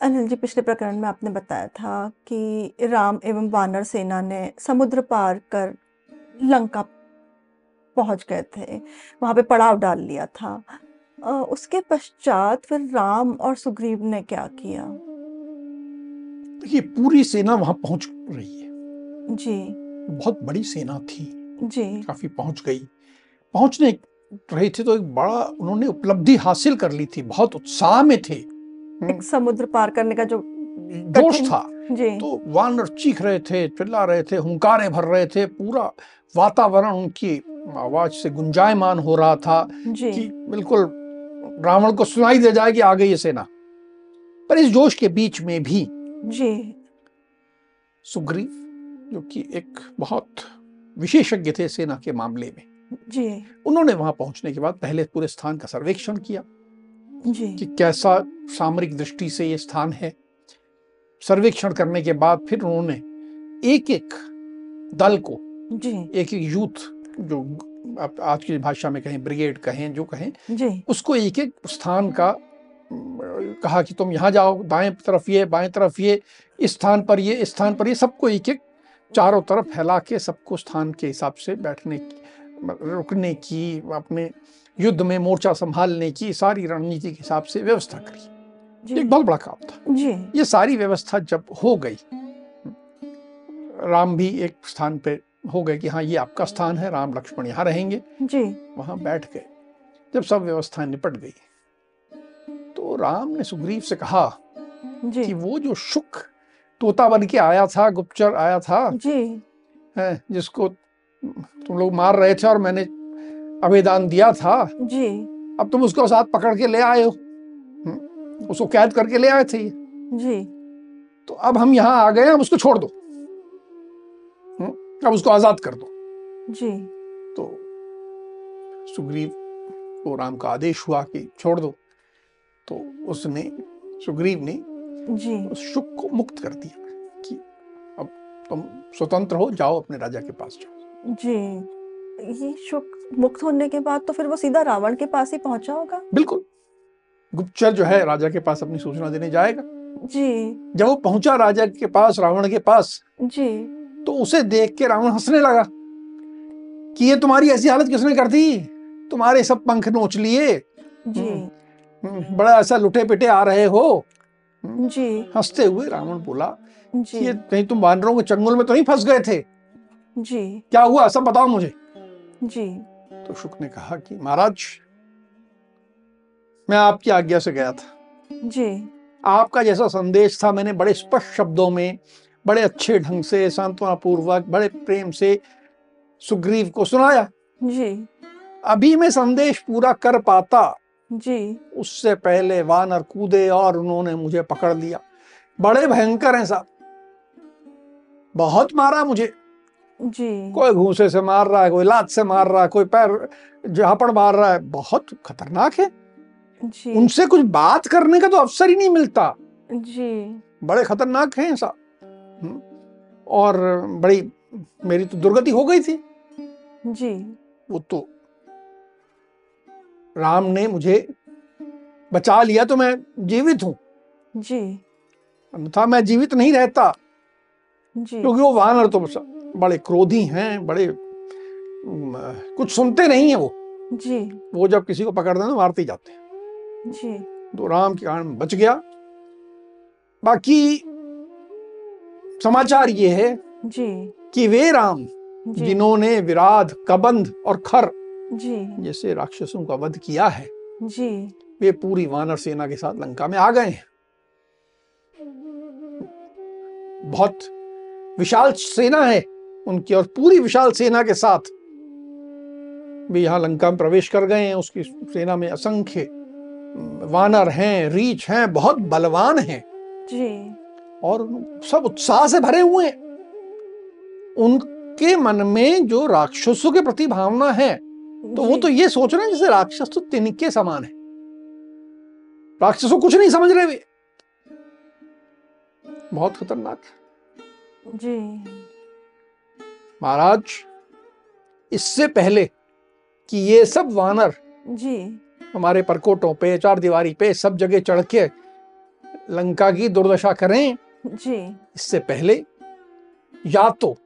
अनिल जी पिछले प्रकरण में आपने बताया था कि राम एवं वानर सेना ने समुद्र पार कर लंका पहुँच गए थे। वहाँ पे पड़ाव डाल लिया था। उसके पश्चात फिर राम और सुग्रीव ने क्या किया? देखिए पूरी सेना वहाँ पहुँच रही है। जी। बहुत बड़ी सेना थी। जी। काफ़ी पहुँच गई। पहुँचने रहे थे तो एक बड़ा उन्होंने उपलब्धि हासिल कर ली थी। बहुत उत्साह में थे। एक समुद्र पार करने का जो जोश था। जी। तो वानर चीख रहे थे चिल्ला रहे थे हुंकारे भर रहे थे पूरा वातावरण उनकी आवाज़ से गुंजायमान हो रहा था कि बिल्कुल रावण को सुनाई दे जाए कि आ गई ये सेना। पर इस जोश के बीच में भी जी। सुग्रीव जो कि एक बहुत विशेषज्ञ थे सेना के मामले में जी। उन्होंने वहाँ पहुँचने के बाद पहले पूरे स्थान का सर्वेक्षण किया। जी। कि कैसा सामरिक दृष्टि से ये स्थान है। सर्वेक्षण करने के बाद फिर उन्होंने एक एक दल को जी। एक एक यूथ जो आप आज की भाषा में कहें ब्रिगेड कहें जो कहें जी। उसको एक एक स्थान का कहा कि तुम यहाँ जाओ दाएँ तरफ़ ये बाएँ तरफ़ ये इस स्थान पर ये इस स्थान पर ये सबको एक एक चारों तरफ़ फैला के सबको स्थान के हिसाब से बैठने की रुकने की अपने युद्ध में मोर्चा संभालने की सारी रणनीति के हिसाब से व्यवस्था करी। एक बहुत बड़ा काम था। जी। ये सारी व्यवस्था जब हो गई राम भी एक स्थान पे हो गए कि हाँ ये आपका स्थान है राम लक्ष्मण यहाँ रहेंगे। जी। वहाँ बैठ गए। जब सब व्यवस्था निपट गई तो राम ने सुग्रीव से कहा जी। कि वो जो शुक तोता बन के आया था गुप्तचर आया था जी। हैं, जिसको तुम लोग मार रहे थे और मैंने अभिदान दिया था। जी। अब तुम उसको साथ पकड़ के ले आए हो। हम्म, उसको कैद करके ले आए थे जी। तो अब हम यहाँ आ गए अब उसको छोड़ दो। हम्म, अब उसको आज़ाद कर दो। जी। तो सुग्रीव को राम का आदेश हुआ कि छोड़ दो। तो उसने सुग्रीव ने जी। उस शुक को मुक्त कर दिया कि अब तुम स्वतंत्र हो जाओ अपने राजा के पास जाओ। जी। ये शुक मुक्त होने के बाद तो फिर वो सीधा रावण के पास ही पहुँचा होगा। बिल्कुल। गुप्तचर जो है राजा के पास अपनी सूचना देने जाएगा। जी। जब वो पहुँचा राजा के पास रावण के पास जी। तो उसे देख के रावण हंसने लगा कि ये तुम्हारी ऐसी हालत किसने कर दी? तुम्हारे सब पंख नोच लिए। जी। हम्म, बड़ा ऐसा लुटे पिटे आ रहे हो। जी। हँसते हुए रावण बोला जी। ये कहीं तुम वानरों के चंगुल में तो नहीं फंस गए थे? जी। क्या हुआ? सब बताओ मुझे। जी। तो शुक ने कहा कि महाराज मैं आपकी आज्ञा से गया था। जी। आपका जैसा संदेश था मैंने बड़े स्पष्ट शब्दों में बड़े अच्छे ढंग से सांत्वना पूर्वक बड़े प्रेम से सुग्रीव को सुनाया। जी। अभी मैं संदेश पूरा कर पाता। जी। उससे पहले वानर कूदे और उन्होंने मुझे पकड़ लिया। बड़े भयंकर हैं साहब। बहुत मारा मुझे। जी। कोई घूसे से मार रहा है कोई लात से मार रहा है कोई पैर झापड़ मार रहा है बहुत खतरनाक है। जी। उनसे कुछ बात करने का तो अवसर ही नहीं मिलता। जी। बड़े खतरनाक हैं साहब हम्म, और बड़ी मेरी तो दुर्गति हो गई थी। जी। वो तो राम ने मुझे बचा लिया तो मैं जीवित हूँ। जी। अन्यथा मैं जीवित नहीं रहता। जी। क्योंकि वो वानर तो बस। बड़े क्रोधी हैं बड़े कुछ सुनते नहीं है वो। जी। वो जब किसी को पकड़ देना मारते जाते हैं। जी। तो राम के कारण बच गया। बाकी समाचार ये है जी। कि वे राम जिन्होंने विराध कबंध और खर जी। जैसे राक्षसों का वध किया है जी। वे पूरी वानर सेना के साथ लंका में आ गए हैं। बहुत विशाल सेना है। उनकी और पूरी विशाल सेना के साथ। वे यहाँ लंका में प्रवेश कर गए हैं उसकी सेना में असंख्य वानर हैं रीछ हैं बहुत बलवान हैं। जी। और सब उत्साह से भरे हुए हैं। उनके मन में जो राक्षसों के प्रति भावना है तो वो तो ये सोच रहे हैं जैसे राक्षस तो तिनके समान है। राक्षसों कुछ नहीं समझ रहे वे। बहुत खतरनाक जी। महाराज इससे पहले कि ये सब वानर जी। हमारे परकोटों पे चार दीवारी पे सब जगह चढ़ के लंका की दुर्दशा करें जी। इससे पहले या तो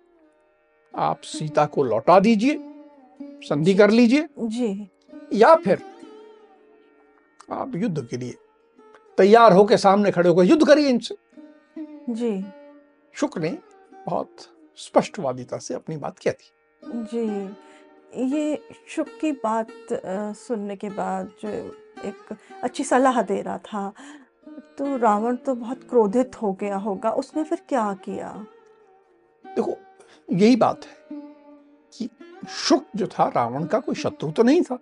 आप सीता को लौटा दीजिए संधि कर लीजिए जी। या फिर आप युद्ध के लिए तैयार होकर सामने खड़े होकर युद्ध करिए इनसे। जी। शुक्र ने बहुत स्पष्टवादिता से अपनी बात कह दी जी ये शुक की बात सुनने के बाद जो एक अच्छी सलाह दे रहा था तो रावण तो बहुत क्रोधित हो गया होगा उसने फिर क्या किया? देखो यही बात है कि शुक जो था रावण का कोई शत्रु तो नहीं था।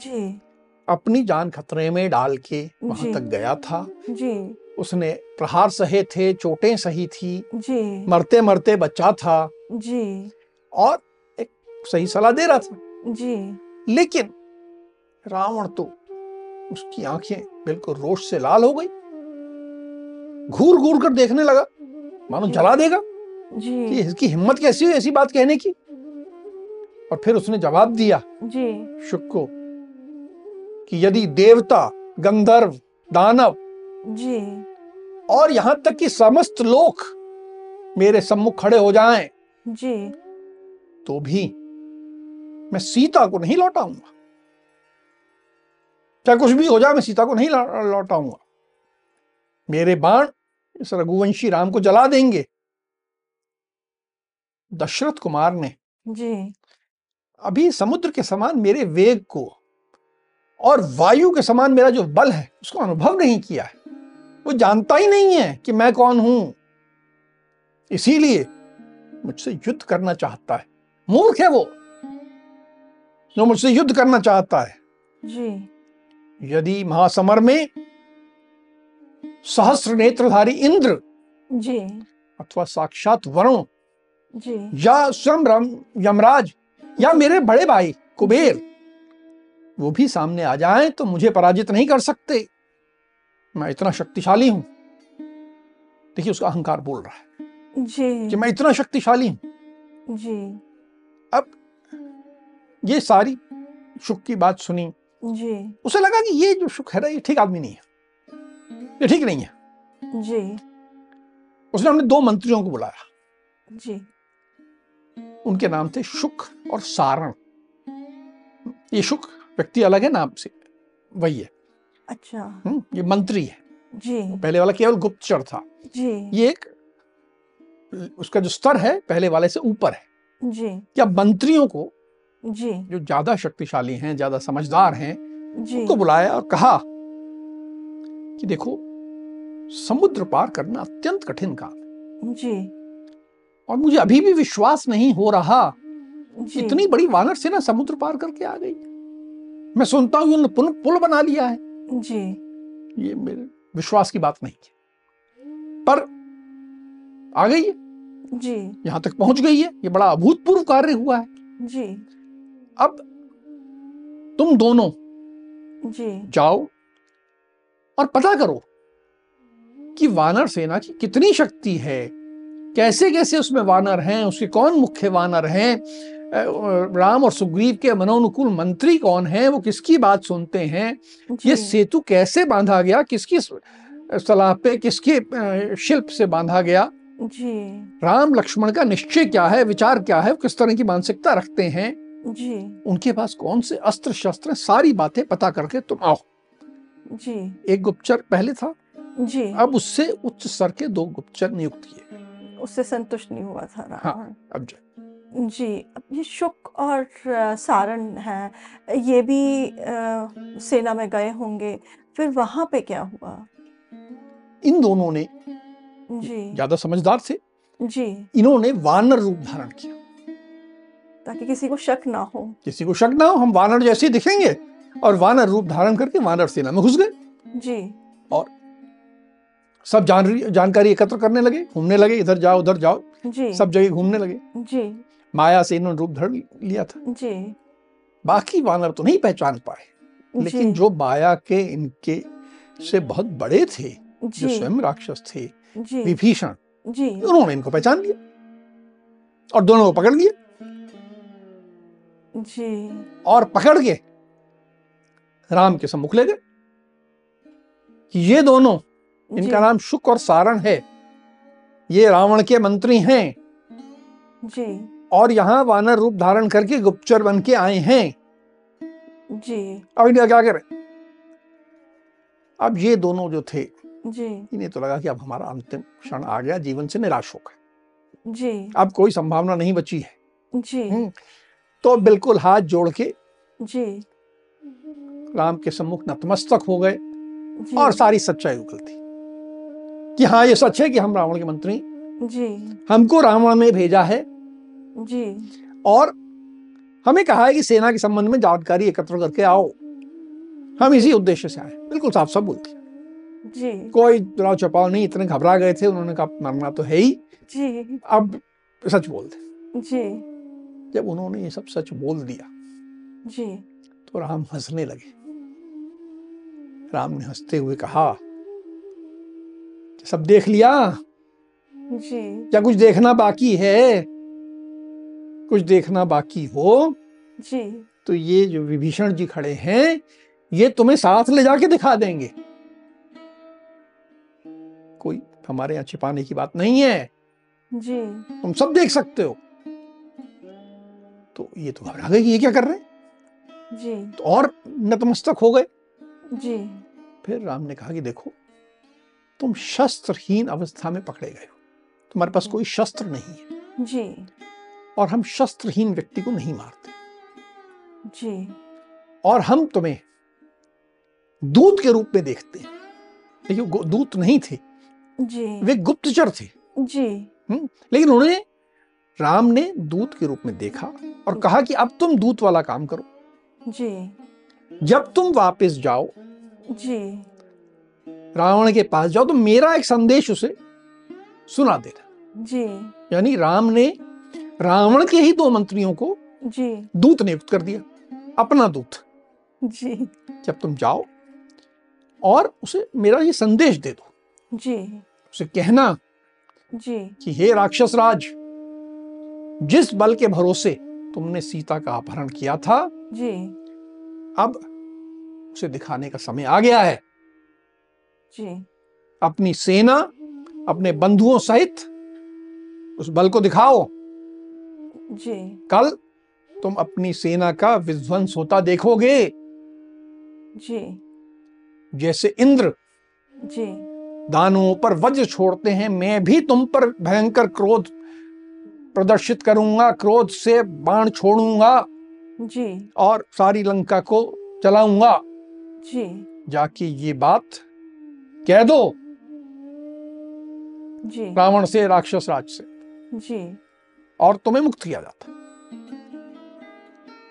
जी। अपनी जान खतरे में डाल के वहाँ तक गया था। जी। उसने प्रहार सहे थे चोटें सही थी जी। मरते मरते बच्चा था। जी। और एक सही सलाह दे रहा था। जी। लेकिन रावण तो उसकी आँखें बिल्कुल रोष से लाल हो गई। घूर घूर कर देखने लगा। मानो जला देगा। कि जी इसकी हिम्मत कैसी हुई ऐसी बात कहने की? और फिर उसने जवाब दिया जी। शुक को कि यदि देवता गंधर्व दानव जी। और यहाँ तक कि समस्त लोग मेरे सम्मुख खड़े हो जाएँ। जी। तो भी मैं सीता को नहीं लौटाऊँगा। चाहे कुछ भी हो जाए मैं सीता को नहीं लौटाऊँगा। मेरे बाण इस रघुवंशी राम को जला देंगे। दशरथ कुमार ने जी। अभी समुद्र के समान मेरे वेग को और वायु के समान मेरा जो बल है उसको अनुभव नहीं किया है। वो जानता ही नहीं है कि मैं कौन हूँ। इसीलिए मुझसे युद्ध करना चाहता है। मूर्ख है वो। जो मुझसे युद्ध करना चाहता है। जी। यदि महासमर में सहस्र नेत्रधारी इंद्र जी। अथवा साक्षात वरुण जी। या स्वयं यमराज या मेरे बड़े भाई कुबेर वो भी सामने आ जाएँ तो मुझे पराजित नहीं कर सकते। मैं इतना शक्तिशाली हूँ। देखिए उसका अहंकार बोल रहा है जी। कि मैं इतना शक्तिशाली हूँ। जी। अब ये सारी सुख की बात सुनी। जी। उसे लगा कि ये जो शुक है ना ये ठीक आदमी नहीं है। ये ठीक नहीं है। जी। उसने अपने दो मंत्रियों को बुलाया। जी। उनके नाम थे शुक और सारण। ये शुक व्यक्ति अलग है नाम से वही है। अच्छा। हम्म, ये मंत्री है। जी। पहले वाला केवल गुप्तचर था। जी। ये एक उसका जो स्तर है पहले वाले से ऊपर है। जी। क्या मंत्रियों को जी। जो ज़्यादा शक्तिशाली हैं ज़्यादा समझदार हैं जी। उनको बुलाया और कहा कि देखो समुद्र पार करना अत्यंत कठिन काम है। जी। और मुझे अभी भी विश्वास नहीं हो रहा इतनी बड़ी वानर सेना समुद्र पार करके आ गई मैं सुनता हूँ पुल बना लिया है। जी। ये मेरे विश्वास की बात नहीं है। पर आ गई है। जी। यहाँ तक पहुँच गई है। ये बड़ा अभूतपूर्व कार्य हुआ है। जी। अब तुम दोनों जी। जाओ और पता करो कि वानर सेना की कितनी शक्ति है। कैसे कैसे उसमें वानर हैं उसके कौन मुख्य वानर हैं राम और सुग्रीव के मनोनुकूल मंत्री कौन हैं? वो किसकी बात सुनते हैं? ये सेतु कैसे बांधा गया? किसकी सलाह पे किसके शिल्प से बांधा गया? जी। राम लक्ष्मण का निश्चय क्या है? विचार क्या है? वो किस तरह की मानसिकता रखते हैं? जी। उनके पास कौन से अस्त्र शस्त्र सारी बातें पता करके तुम आओ। जी। एक गुप्तचर पहले था। जी। अब उससे उच्च स्तर के दो गुप्तचर नियुक्त किए उससे संतुष्ट नहीं हुआ था राम हाँ। अब जो जी अब ये शुक और अ, सारण है। ये भी अ, सेना में गए होंगे। फिर वहाँ पे क्या हुआ? इन दोनों ने जी। ज़्यादा समझदार थे जी। इन्होंने वानर रूप धारण किया। ताकि किसी को शक ना हो। किसी को शक ना हो हम वानर जैसे ही दिखेंगे और वानर रूप धारण करके वानर सेना में घुस गए। जी। और सब जान जानकारी एकत्र करने लगे घूमने लगे इधर जाओ उधर जाओ। जी। सब जगह घूमने लगे। जी। माया से इन्होंने रूप धर लिया था। जी। बाकी वानर तो नहीं पहचान पाए लेकिन जो। माया के इनके से बहुत बड़े थे जो स्वयं राक्षस थे विभीषण जी। उन्होंने इनको पहचान लिया और दोनों को पकड़ लिया। जी। और पकड़ के राम के सम्मुख ले गए कि ये दोनों इनका नाम शुक और सारण है ये रावण के मंत्री हैं। जी। और यहाँ वानर रूप धारण करके गुप्तचर बन के आए हैं। जी। अब इनका क्या करें? अब ये दोनों जो थे जी। इन्हें तो लगा कि अब हमारा अंतिम क्षण आ गया जीवन से निराश हो गए। जी। अब कोई संभावना नहीं बची है। जी। हम्म। तो बिल्कुल हाथ जोड़ के जी। राम के सम्मुख नतमस्तक हो गए और सारी सच्चाई उगल थी कि हाँ ये सच है कि हम रावण के मंत्री जी। हमको रावण ने भेजा है जी। और हमें कहा है कि सेना के संबंध में जानकारी एकत्र करके आओ। हम इसी उद्देश्य से आए। बिल्कुल साफ़ साफ़ बोल दिया जी। कोई दुराव चपाव नहीं इतने घबरा गए थे उन्होंने कहा मरना तो है ही। जी। अब सच बोल दे। जी। जब उन्होंने ये सब सच बोल दिया जी। तो राम हंसने लगे। राम ने हँसते हुए कहा सब देख लिया? जी। क्या कुछ देखना बाकी है? कुछ देखना बाकी हो। जी। तो ये जो विभीषण जी खड़े हैं ये तुम्हें साथ ले जाके दिखा देंगे। कोई हमारे यहाँ छिपाने की बात नहीं है। जी। तुम सब देख सकते हो। तो ये तो घबरा गए कि ये क्या कर रहे हैं? जी। तो और नतमस्तक हो गए। जी। फिर राम ने कहा कि देखो तुम शस्त्रहीन अवस्था में पकड़े गए हो। तुम्हारे पास कोई शस्त्र नहीं है। जी। और हम शस्त्रहीन व्यक्ति को नहीं मारते। जी। और हम तुम्हें दूत के रूप में देखते हैं। देखिए दूत नहीं थे। जी। वे गुप्तचर थे। जी। हम्म, लेकिन उन्होंने राम ने दूत के रूप में देखा और कहा कि अब तुम दूत वाला काम करो। जी। जब तुम वापस जाओ जी। रावण के पास जाओ तो मेरा एक संदेश उसे सुना देना जी। यानी राम ने रावण के ही दो मंत्रियों को जी। दूत नियुक्त कर दिया। अपना दूत। जी। जब तुम जाओ और उसे मेरा ये संदेश दे दो। जी। उसे कहना जी। कि हे राक्षस राज जिस बल के भरोसे तुमने सीता का अपहरण किया था जी। अब उसे दिखाने का समय आ गया है। जी। अपनी सेना अपने बंधुओं सहित उस बल को दिखाओ। जी। कल तुम अपनी सेना का विध्वंस होता देखोगे। जी। जैसे इंद्र जी। दानवों पर वज्र छोड़ते हैं मैं भी तुम पर भयंकर क्रोध प्रदर्शित करूँगा क्रोध से बाण छोड़ूँगा जी। और सारी लंका को चलाऊँगा जी। जाके ये बात कह दो। जी। रावण से राक्षस राज से। जी। और तुम्हें मुक्त किया जाता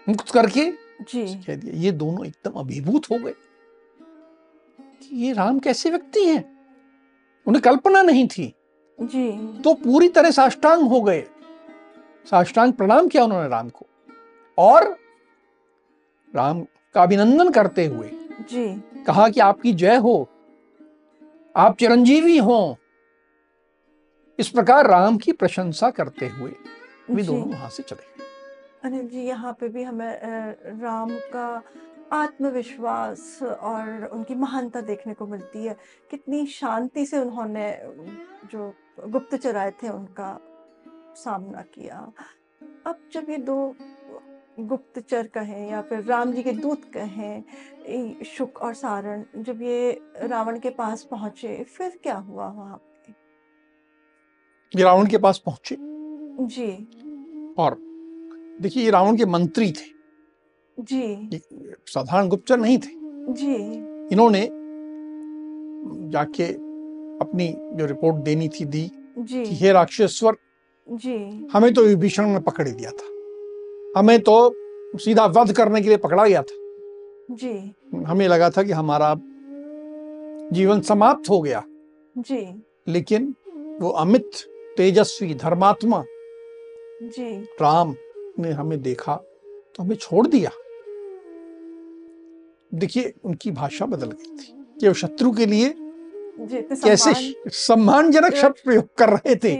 मुक्त करके जी। कह दिया ये दोनों एकदम अभिभूत हो गए कि ये राम कैसे व्यक्ति हैं? उन्हें कल्पना नहीं थी। जी। तो पूरी तरह साष्टांग हो गए। साष्टांग प्रणाम किया उन्होंने राम को। और राम का अभिनंदन करते हुए जी। कहा कि आपकी जय हो आप चिरंजीवी हो। इस प्रकार राम की प्रशंसा करते हुए वे दोनों वहाँ से चले गए। अनिल जी यहाँ पे भी हमें राम का आत्मविश्वास और उनकी महानता देखने को मिलती है। कितनी शांति से उन्होंने जो गुप्तचर आए थे उनका सामना किया। अब जब ये दो गुप्तचर कहें या फिर राम जी के दूत कहें शुक और सारण जब ये रावण के पास पहुँचे फिर क्या हुआ वहाँ पे? रावण के पास पहुँचे? जी। और देखिए ये रावण के मंत्री थे। जी। साधारण गुप्तचर नहीं थे। जी। इन्होंने जाके अपनी जो रिपोर्ट देनी थी दी जी। कि हे राक्षेश्वर जी। हमें तो विभीषण ने पकड़ दिया था। हमें तो सीधा वध करने के लिए पकड़ा गया था। जी। हमें लगा था कि हमारा जीवन समाप्त हो गया। जी। लेकिन वो अमित तेजस्वी धर्मात्मा जी। राम ने हमें देखा तो हमें छोड़ दिया। देखिए उनकी भाषा बदल गई थी कि वो शत्रु के लिए कैसे सम्मानजनक शब्द प्रयोग कर रहे थे।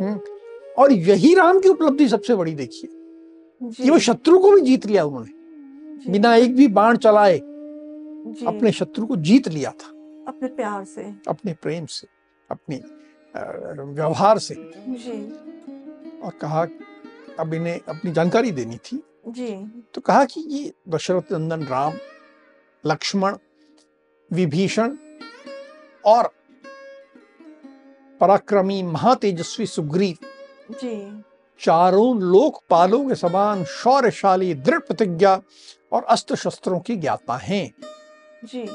हम्म। और यही राम की उपलब्धि सबसे बड़ी देखिए कि वो शत्रु को भी जीत लिया उन्होंने। बिना एक भी बाण चलाए अपने शत्रु को जीत लिया था। अपने प्यार से। अपने प्रेम से अपने व्यवहार से। जी। और कहा अब इन्हें अपनी जानकारी देनी थी। जी। तो कहा कि ये दशरथ नंदन राम लक्ष्मण विभीषण और पराक्रमी महातेजस्वी सुग्रीव जी। चारों लोकपालों के समान शौर्यशाली दृढ़ प्रतिज्ञा और अस्त्र शस्त्रों की ज्ञाता हैं। जी।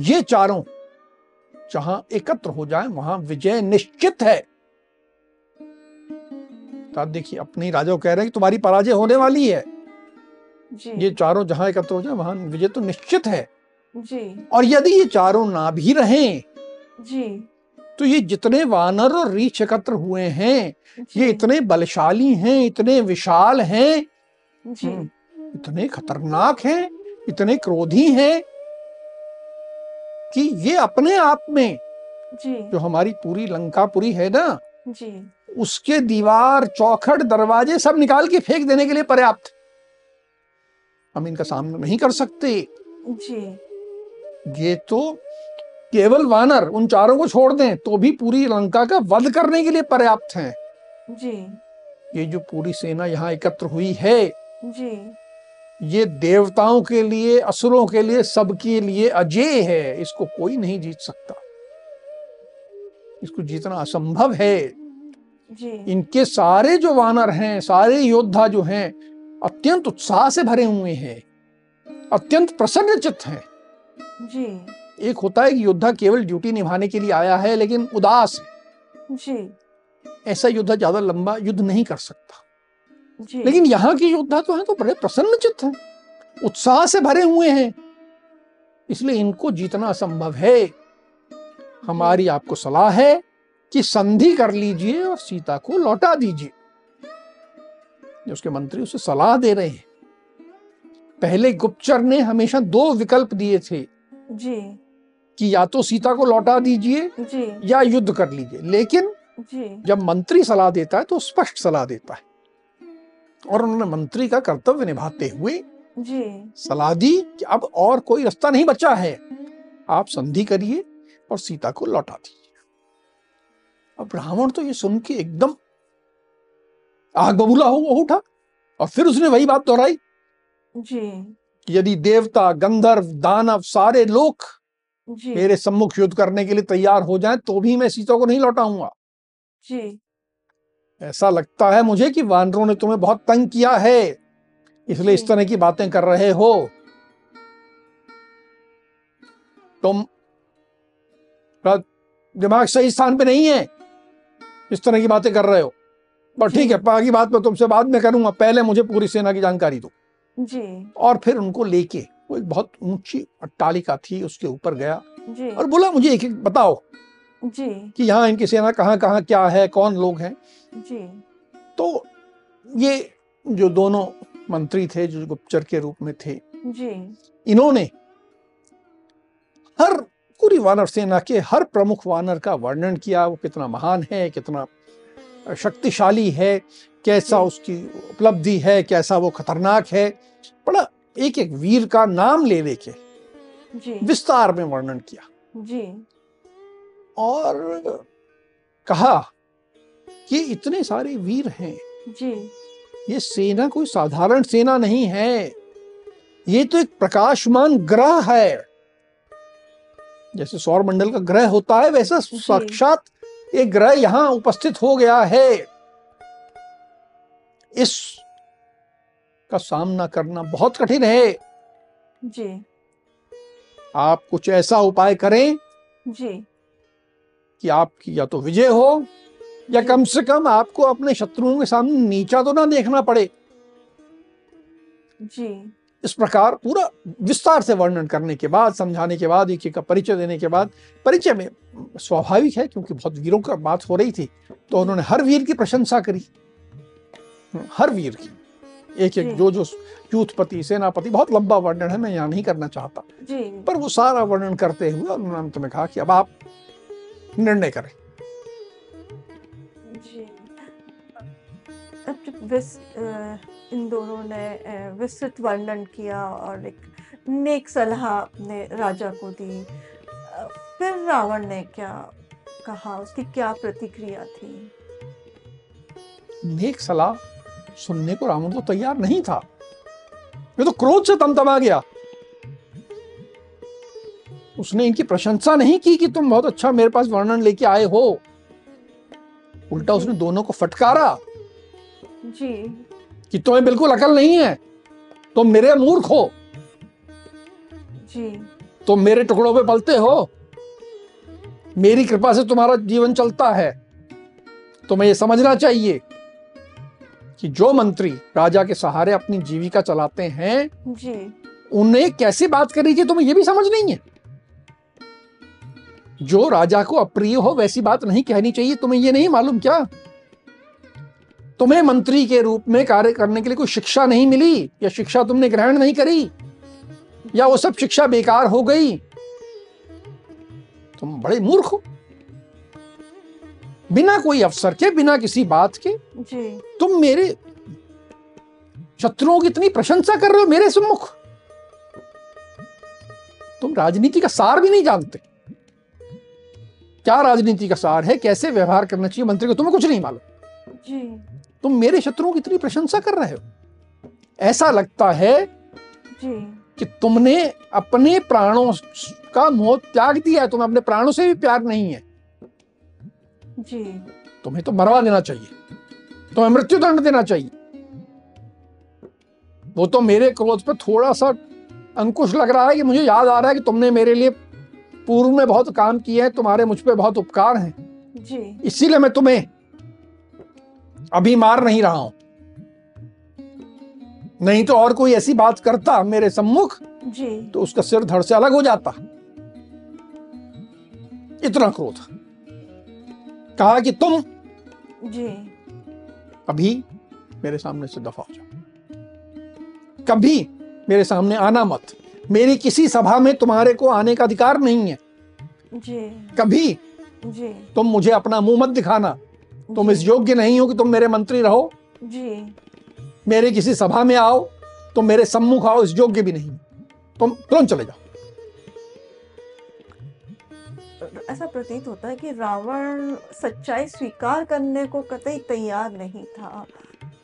ये चारों जहाँ एकत्र हो जाएँ वहाँ विजय निश्चित है। तो आप देखिए अपने राजा को कह रहे हैं कि तुम्हारी पराजय होने वाली है। जी। ये चारों जहाँ एकत्र हो जाए वहाँ विजय तो निश्चित है। जी। और यदि ये चारों ना भी रहें जी। तो ये जितने वानर और रीछ एकत्र हुए हैं ये इतने बलशाली हैं इतने विशाल हैं जी। हम्म, इतने खतरनाक हैं इतने क्रोधी हैं कि ये अपने आप में जी। जो हमारी पूरी लंकापुरी है ना जी। उसके दीवार चौखट दरवाजे सब निकाल के फेंक देने के लिए पर्याप्त। हम इनका सामना नहीं कर सकते। जी। ये तो केवल वानर उन चारों को छोड़ दें तो भी पूरी लंका का वध करने के लिए पर्याप्त हैं। जी। ये जो पूरी सेना यहाँ एकत्र हुई है जी। ये देवताओं के लिए असुरों के लिए सबके लिए अजय है। इसको कोई नहीं जीत सकता। इसको जीतना असंभव है। इनके सारे जो वानर हैं सारे योद्धा जो हैं अत्यंत उत्साह से भरे हुए हैं अत्यंत प्रसन्नचित्त हैं। जी। एक होता है कि योद्धा केवल ड्यूटी निभाने के लिए आया है लेकिन उदास है। जी। ऐसा योद्धा ज़्यादा लंबा युद्ध नहीं कर सकता। जी। लेकिन यहाँ के योद्धा तो हैं तो बड़े प्रसन्न चित्त हैं उत्साह से भरे हुए हैं। इसलिए इनको जीतना असंभव है। हमारी आपको सलाह है कि संधि कर लीजिए और सीता को लौटा दीजिए। उसके मंत्री उसे सलाह दे रहे हैं। पहले गुप्तचर ने हमेशा दो विकल्प दिए थे। जी। कि या तो सीता को लौटा दीजिए या युद्ध कर लीजिए। लेकिन जी। जब मंत्री सलाह देता है तो स्पष्ट सलाह देता है। और उन्होंने मंत्री का कर्तव्य निभाते हुए जी। सलाह दी कि अब और कोई रास्ता नहीं बचा है। आप संधि करिए और सीता को लौटा दीजिए। अब रावण तो ये सुन के एकदम आग बबूला हो वो उठा और फिर उसने वही बात दोहराई। जी। यदि देवता गंधर्व दानव सारे लोग जी। मेरे सम्मुख युद्ध करने के लिए तैयार हो जाएँ तो भी मैं सीता को नहीं लौटाऊँगा। जी। ऐसा लगता है मुझे कि वानरों ने तुम्हें बहुत तंग किया है इसलिए इस तरह की बातें कर रहे हो। तुम दिमाग सही स्थान पे नहीं है? इस तरह की बातें कर रहे हो। पर ठीक है बाकी बात मैं तुमसे बाद में करूँगा। पहले मुझे पूरी सेना की जानकारी दो। जी। और फिर उनको लेके वो एक बहुत ऊँची अट्टालिका थी उसके ऊपर गया जी। और बोला मुझे एक एक बताओ जी। कि यहाँ इनकी सेना कहाँ कहाँ क्या है कौन लोग हैं? जी। तो ये जो दोनों मंत्री थे जो गुप्तचर के रूप में थे जी। इन्होंने हर पूरी वानर सेना के हर प्रमुख वानर का वर्णन किया वो कितना महान है कितना शक्तिशाली है कैसा उसकी उपलब्धि है कैसा वो खतरनाक है। बड़ा एक एक वीर का नाम ले लेके विस्तार में वर्णन किया। जी। और कहा कि इतने सारे वीर हैं। जी। ये सेना कोई साधारण सेना नहीं है। ये तो एक प्रकाशमान ग्रह है। जैसे सौर मंडल का ग्रह होता है वैसा साक्षात एक ग्रह यहाँ उपस्थित हो गया है। इस का सामना करना बहुत कठिन है। जी। आप कुछ ऐसा उपाय करें जी। कि आपकी या तो विजय हो या कम से कम आपको अपने शत्रुओं के सामने नीचा तो ना देखना पड़े। जी। इस प्रकार पूरा विस्तार से वर्णन करने के बाद समझाने के बाद एक एक का परिचय देने के बाद परिचय में स्वाभाविक है क्योंकि बहुत वीरों का बात हो रही थी तो उन्होंने हर वीर की प्रशंसा करी। हर वीर की। एक एक जो। जो यूथपति सेनापति बहुत लंबा वर्णन है मैं यहाँ नहीं करना चाहता। जी। पर वो सारा वर्णन करते हुए उन्होंने अंत में कहा कि अब आप निर्णय करें। जी। इन दोनों ने विस्तृत वर्णन किया और एक नेक सलाह अपने राजा को दी। फिर रावण ने क्या कहा? उसकी क्या प्रतिक्रिया थी? नेक सलाह सुनने को रावण तो तैयार नहीं था। ये तो क्रोध से तमतमा गया। उसने इनकी प्रशंसा नहीं की कि तुम बहुत अच्छा मेरे पास वर्णन लेके आए हो। उल्टा उसने दोनों को फटकारा। जी। कि तुम्हें बिल्कुल अकल नहीं है। तुम मेरे मूर्ख हो। जी। तुम मेरे टुकड़ों पे पलते हो। मेरी कृपा से तुम्हारा जीवन चलता है। तुम्हें यह समझना चाहिए कि जो मंत्री राजा के सहारे अपनी जीविका चलाते हैं जी। उन्हें कैसे बात करनी चाहिए तुम्हें यह भी समझ नहीं है। जो राजा को अप्रिय हो वैसी बात नहीं कहनी चाहिए तुम्हें यह नहीं मालूम क्या? तुम्हें मंत्री के रूप में कार्य करने के लिए कोई शिक्षा नहीं मिली या शिक्षा तुमने ग्रहण नहीं करी या वो सब शिक्षा बेकार हो गई? तुम बड़े मूर्ख हो। बिना कोई अवसर के बिना किसी बात के जी। तुम मेरे शत्रुओं की इतनी प्रशंसा कर रहे हो मेरे सम्मुख। तुम राजनीति का सार भी नहीं जानते। क्या राजनीति का सार है? कैसे व्यवहार करना चाहिए? मंत्री को तुम्हें कुछ नहीं मालूम। जी। तुम मेरे शत्रुओं की इतनी प्रशंसा कर रहे हो। ऐसा लगता है जी। कि तुमने अपने प्राणों का मोह त्याग दिया है। तुम्हें अपने प्राणों से भी प्यार नहीं है। जी। तुम्हें तो मरवा देना चाहिए। तुम्हें मृत्यु दंड देना चाहिए। वो तो मेरे क्रोध पर थोड़ा सा अंकुश लग रहा है कि मुझे याद आ रहा है कि तुमने मेरे लिए पूर्व में बहुत काम किए हैं तुम्हारे मुझ पर बहुत उपकार हैं। जी। इसीलिए मैं तुम्हें अभी मार नहीं रहा हूँ। नहीं तो और कोई ऐसी बात करता मेरे सम्मुख जी। तो उसका सिर धड़ से अलग हो जाता। इतना क्रोध। कहा कि तुम जी। अभी मेरे सामने से दफ़ा हो जाओ। कभी मेरे सामने आना मत। मेरी किसी सभा में तुम्हारे को आने का अधिकार नहीं है। जी। कभी जी। तुम मुझे अपना मुँह मत दिखाना। तुम इस योग्य नहीं हो कि तुम मेरे मंत्री रहो। जी। मेरे किसी सभा में आओ तुम मेरे सम्मुख आओ इस योग्य भी नहीं। तुम तुरंत चले जाओ। ऐसा प्रतीत होता है कि रावण सच्चाई स्वीकार करने को कतई तैयार नहीं था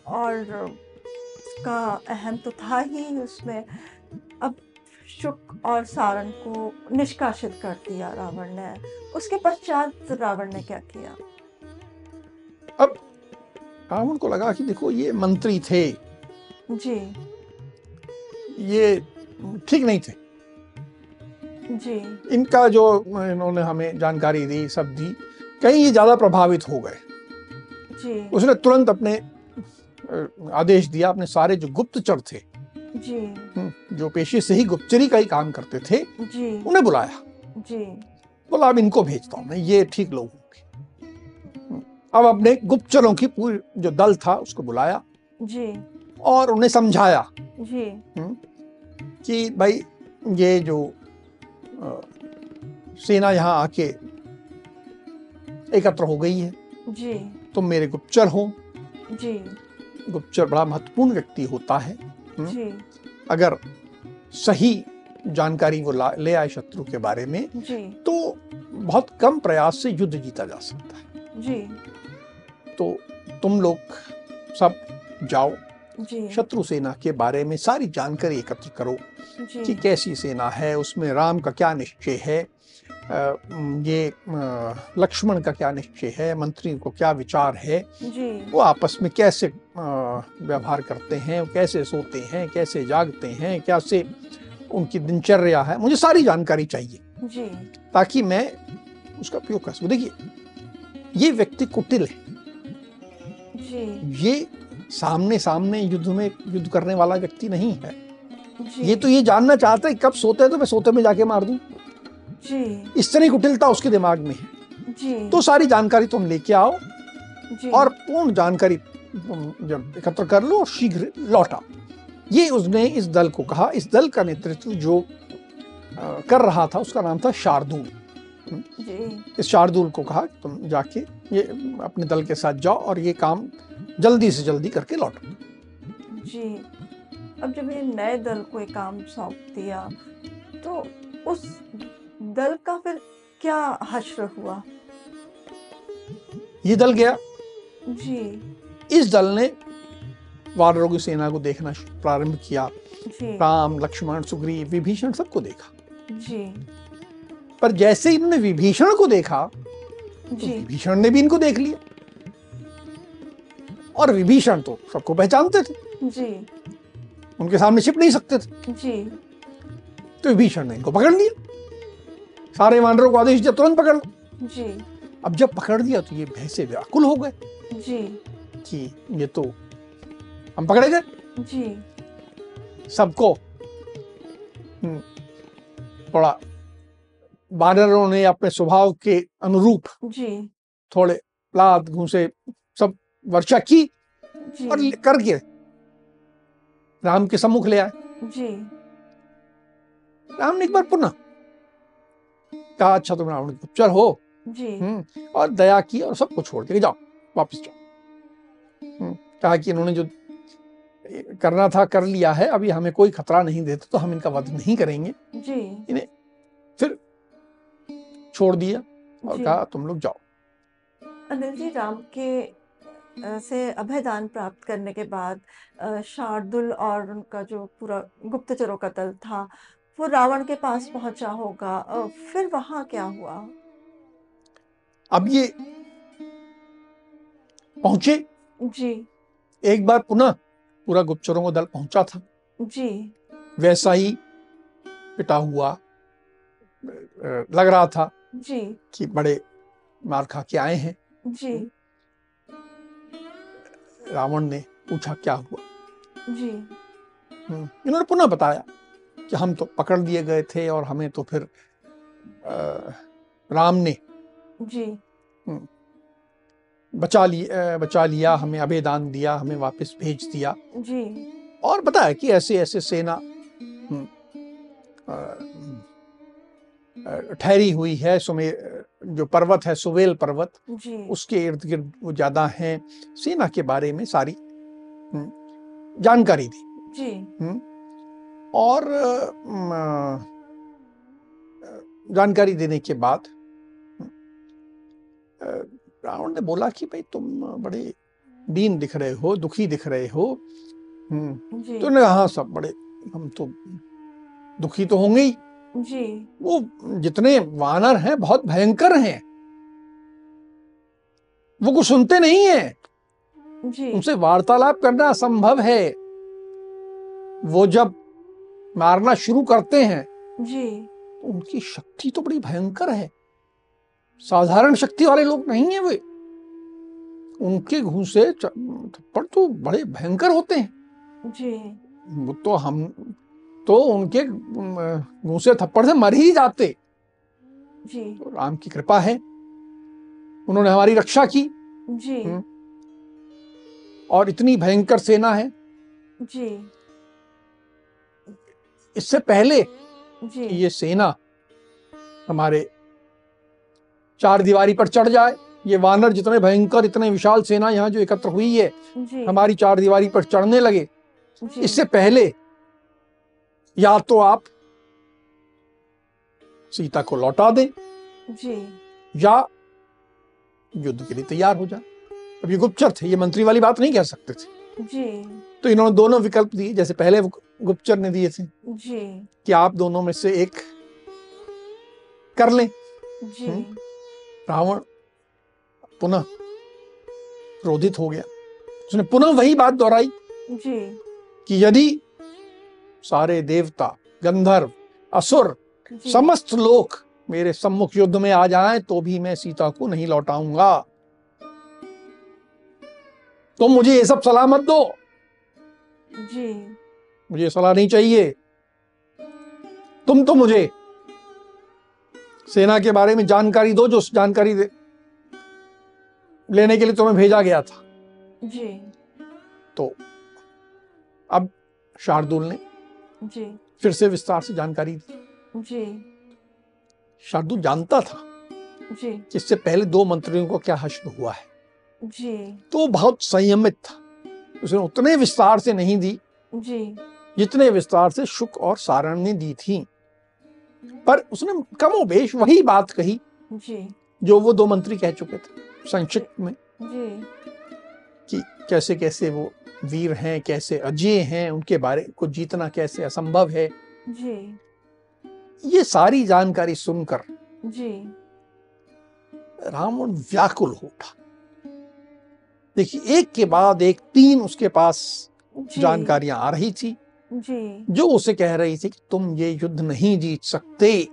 और उसका अहम तो था ही उसमें। अब शुक और सारण को निष्कासित कर दिया रावण ने। उसके पश्चात रावण ने क्या किया? अब रावण को लगा कि देखो ये मंत्री थे। जी। ये ठीक नहीं थे। जी। इनका जो इन्होंने हमें जानकारी दी सब दी कहीं ये ज़्यादा प्रभावित हो गए। जी। उसने तुरंत अपने आदेश दिया अपने सारे जो गुप्तचर थे जी। हम्म, जो पेशे से ही गुप्तचरी का ही काम करते थे जी। उन्हें बुलाया। जी। बोला अब इनको भेजता हूँ मैं ये ठीक लोग हम्म, अब अपने गुप्तचरों की पूरी जो दल था उसको बुलाया जी। और उन्हें समझाया। जी। कि भाई ये जो सेना यहाँ आके एकत्र हो गई है। जी। तुम मेरे गुप्तचर हो। जी। गुप्तचर बड़ा महत्वपूर्ण व्यक्ति होता है। हम्म। जी। अगर सही जानकारी वो ले आए शत्रु के बारे में जी। तो बहुत कम प्रयास से युद्ध जीता जा सकता है। जी। तो तुम लोग सब जाओ। जी। शत्रु सेना के बारे में सारी जानकारी एकत्र करो कि कैसी सेना है उसमें राम का क्या निश्चय है ये लक्ष्मण का क्या निश्चय है मंत्री को क्या विचार है जी। वो आपस में कैसे व्यवहार करते हैं कैसे सोते हैं कैसे जागते हैं कैसे उनकी दिनचर्या है मुझे सारी जानकारी चाहिए। जी। ताकि मैं उसका उपयोग कर सकूँ। देखिए ये व्यक्ति कुटिल है। ये सामने सामने युद्ध में युद्ध करने वाला व्यक्ति नहीं है। जी। ये तो ये जानना चाहता है कब सोते हैं तो मैं सोते में जाके मार दूँ। जी। इस तरह की कुटिलता उसके दिमाग में है। जी। तो सारी जानकारी तुम लेके आओ जी। और पूर्ण जानकारी जब एकत्र कर लो और शीघ्र लौट ये उसने इस दल को कहा। इस दल का नेतृत्व जो कर रहा था उसका नाम था शार्दूल। जी इस शार्दूल को कहा तुम जाके ये अपने दल के साथ जाओ और ये काम जल्दी से जल्दी करके लौटो। जी। अब जब ये नए दल को ये काम सौंप दिया तो उस दल का फिर क्या हश्र हुआ? ये दल गया। जी। इस दल ने वानरों की सेना को देखना प्रारंभ किया। जी। राम लक्ष्मण सुग्रीव विभीषण सबको देखा। जी। पर जैसे इन्होंने विभीषण को देखा तो जी। विभीषण ने भी इनको देख लिया। और विभीषण तो सबको पहचानते थे। जी। उनके सामने छिप नहीं सकते थे। जी। तो विभीषण ने इनको पकड़ लिया। सारे वानरों को आदेश दिया तुरंत पकड़ लो। जी। अब जब पकड़ दिया तो ये भय से व्याकुल हो गए जी। कि ये तो हम पकड़े गए। जी। सबको हम्म, थोड़ा वानरों ने अपने स्वभाव के अनुरूप जी। थोड़े लाद घूसे सब वर्षा की और ले- करके राम के सम्मुख ले आए। जी। राम ने एक बार पुनः कहा अच्छा तुम रावण के गुप्तचर हो। जी। हम्म, और दया की और सबको छोड़ के जाओ वापस जाओ। हम्म, कहा कि इन्होंने जो करना था कर लिया है अभी हमें कोई खतरा नहीं देता तो हम इनका वध नहीं करेंगे। जी। छोड़ दिया और कहा तुम लोग जाओ। अनिल जी राम के से अभयदान प्राप्त करने के बाद शार्दुल और उनका जो पूरा गुप्तचरों का दल था वो रावण के पास पहुँचा होगा। फिर वहाँ क्या हुआ? अब ये पहुँचे। जी। एक बार पुनः पूरा गुप्तचरों का दल पहुँचा था। जी। वैसा ही पिटा हुआ लग रहा था। जी। कि बड़े मार खा के आए हैं। जी। रावण ने पूछा क्या हुआ? जी। हम्म, इन्होंने पुनः बताया कि हम तो पकड़ दिए गए थे और हमें तो फिर अ, राम ने जी। बचा लिया बचा लिया हमें अभेदान दिया हमें वापस भेज दिया। जी। और बताया कि ऐसे ऐसे सेना हम्म, ठहरी हुई है सुमे जो पर्वत है सुवेल पर्वत जी। उसके इर्द गिर्द वो ज़्यादा हैं। सेना के बारे में सारी हम्म, जानकारी दी। जी। और अ, म, अ, जानकारी देने के बाद रावण ने बोला कि भाई तुम बड़े दीन दिख रहे हो दुखी दिख रहे हो। हम्म, तो हाँ सब बड़े हम तो दुखी तो होंगे ही। जी। वो जितने वानर हैं बहुत भयंकर हैं। वो कुछ सुनते नहीं है। जी। उनसे वार्तालाप करना असंभव है। वो जब मारना शुरू करते हैं जी। तो उनकी शक्ति तो बड़ी भयंकर है। साधारण शक्ति वाले लोग नहीं है वे। उनके घूसे थप्पड़ तो बड़े भयंकर होते हैं। जी। वो तो हम तो उनके घूसे थप्पड़ से मर ही जाते। जी। तो राम की कृपा है। उन्होंने हमारी रक्षा की। जी। हम्म। और इतनी भयंकर सेना है। जी। इससे पहले जी। ये सेना हमारे चार दीवारी पर चढ़ जाए ये वानर जितने भयंकर इतने विशाल सेना यहाँ जो एकत्र हुई है जी। हमारी चार दीवारी पर चढ़ने लगे। इससे पहले या तो आप सीता को लौटा दें जी। या युद्ध के लिए तैयार हो जाए। अब ये गुप्तचर थे ये मंत्री वाली बात नहीं कह सकते थे। जी। तो इन्होंने दोनों विकल्प दिए जैसे पहले गुप्तचर ने दिए थे। जी। कि आप दोनों में से एक कर लें। जी। हम्म। रावण पुनः क्रोधित हो गया। उसने पुनः वही बात दोहराई जी। कि यदि सारे देवता गंधर्व असुर समस्त लोग मेरे सम्मुख युद्ध में आ जाएँ तो भी मैं सीता को नहीं लौटाऊँगा। तो मुझे ये सब सलाह मत दो। जी। मुझे सलाह नहीं चाहिए। तुम तो मुझे सेना के बारे में जानकारी दो जो जानकारी दे लेने के लिए तुम्हें भेजा गया था। जी। तो अब शार्दुल ने जी। फिर से विस्तार से जानकारी दी। जी। शार्दुल जानता था जी। इससे पहले दो मंत्रियों को क्या हश्र हुआ है। जी। तो बहुत संयमित था। उसने उतने विस्तार से नहीं दी। जी। जितने विस्तार से शुक और सारण ने दी थी। पर उसने कमोबेश वही बात कही जी। जो वो दो मंत्री कह चुके थे संक्षिप्त में। जी। कि कैसे कैसे वो वीर हैं कैसे अजय हैं उनके बारे को जीतना कैसे असंभव है? जी। ये सारी जानकारी सुनकर जी। रावण व्याकुल हो उठा। देखिए एक के बाद एक तीन उसके पास जानकारियाँ आ रही थी। जी। जो उसे कह रही थी कि तुम ये युद्ध नहीं जीत सकते।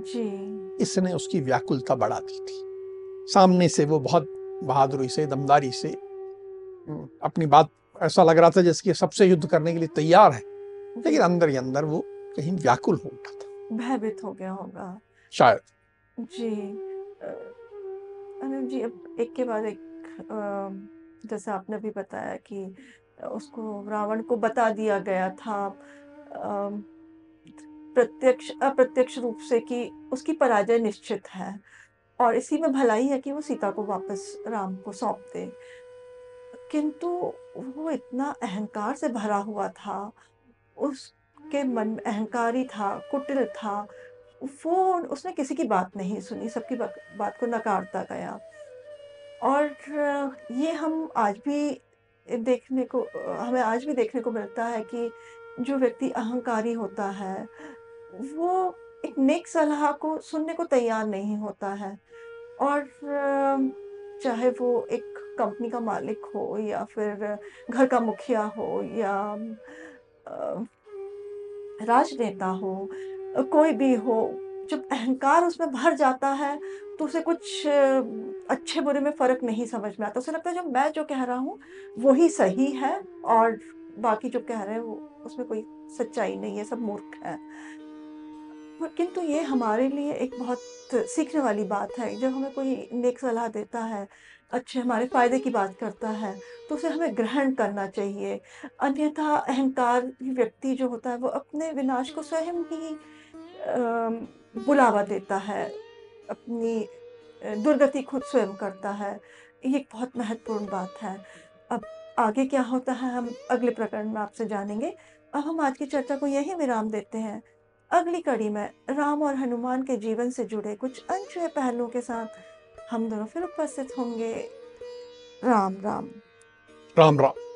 जी। इसने उसकी व्याकुलता बढ़ा दी थी। सामने से वो बहुत बहादुरी से दमदारी से अपनी बात ऐसा लग रहा था जैसे कि सबसे युद्ध करने के लिए तैयार है। लेकिन अंदर ही अंदर वो कहीं व्याकुल हो उठा था। भयभीत हो गया होगा। शायद। जी। अनिल जी अब एक के बाद एक जैसे आपने भी बताया कि उसको रावण को बता दिया गया था प्रत्यक्ष अप्रत्यक्ष रूप से कि उसकी पराजय निश्चित है। और इसी में भलाई है कि वो सीता को वापस राम को सौंप दे। किंतु वो इतना अहंकार से भरा हुआ था, उसके मन में अहंकारी था, कुटिल था, वो उसने किसी की बात नहीं सुनी, सबकी बात को नकारता गया। और ये हम आज भी देखने को, हमें आज भी देखने को मिलता है कि जो व्यक्ति अहंकारी होता है, वो एक नेक सलाह को सुनने को तैयार नहीं होता है। और चाहे वो एक कंपनी का मालिक हो या फिर घर का मुखिया हो या राजनेता हो कोई भी हो, जब अहंकार उसमें भर जाता है तो उसे कुछ अच्छे बुरे में फ़र्क नहीं समझ में आता। उसे लगता है जो मैं जो कह रहा हूँ वही सही है और बाकी जो कह रहे हैं वो, उसमें कोई सच्चाई नहीं है, सब मूर्ख है। किंतु ये हमारे लिए एक बहुत सीखने वाली बात है। जब हमें कोई नेक सलाह देता है अच्छे हमारे फ़ायदे की बात करता है तो उसे हमें ग्रहण करना चाहिए। अन्यथा अहंकार व्यक्ति जो होता है, वो अपने विनाश को स्वयं ही बुलावा देता है। अपनी दुर्गति खुद स्वयं करता है। ये एक बहुत महत्वपूर्ण बात है। अब आगे क्या होता है, हम अगले प्रकरण में आपसे जानेंगे। अब हम आज की चर्चा को यही विराम देते हैं। अगली कड़ी में राम और हनुमान के जीवन से जुड़े कुछ अनछुए पहलुओं के साथ हम दोनों फिर उपस्थित होंगे। राम राम। राम राम।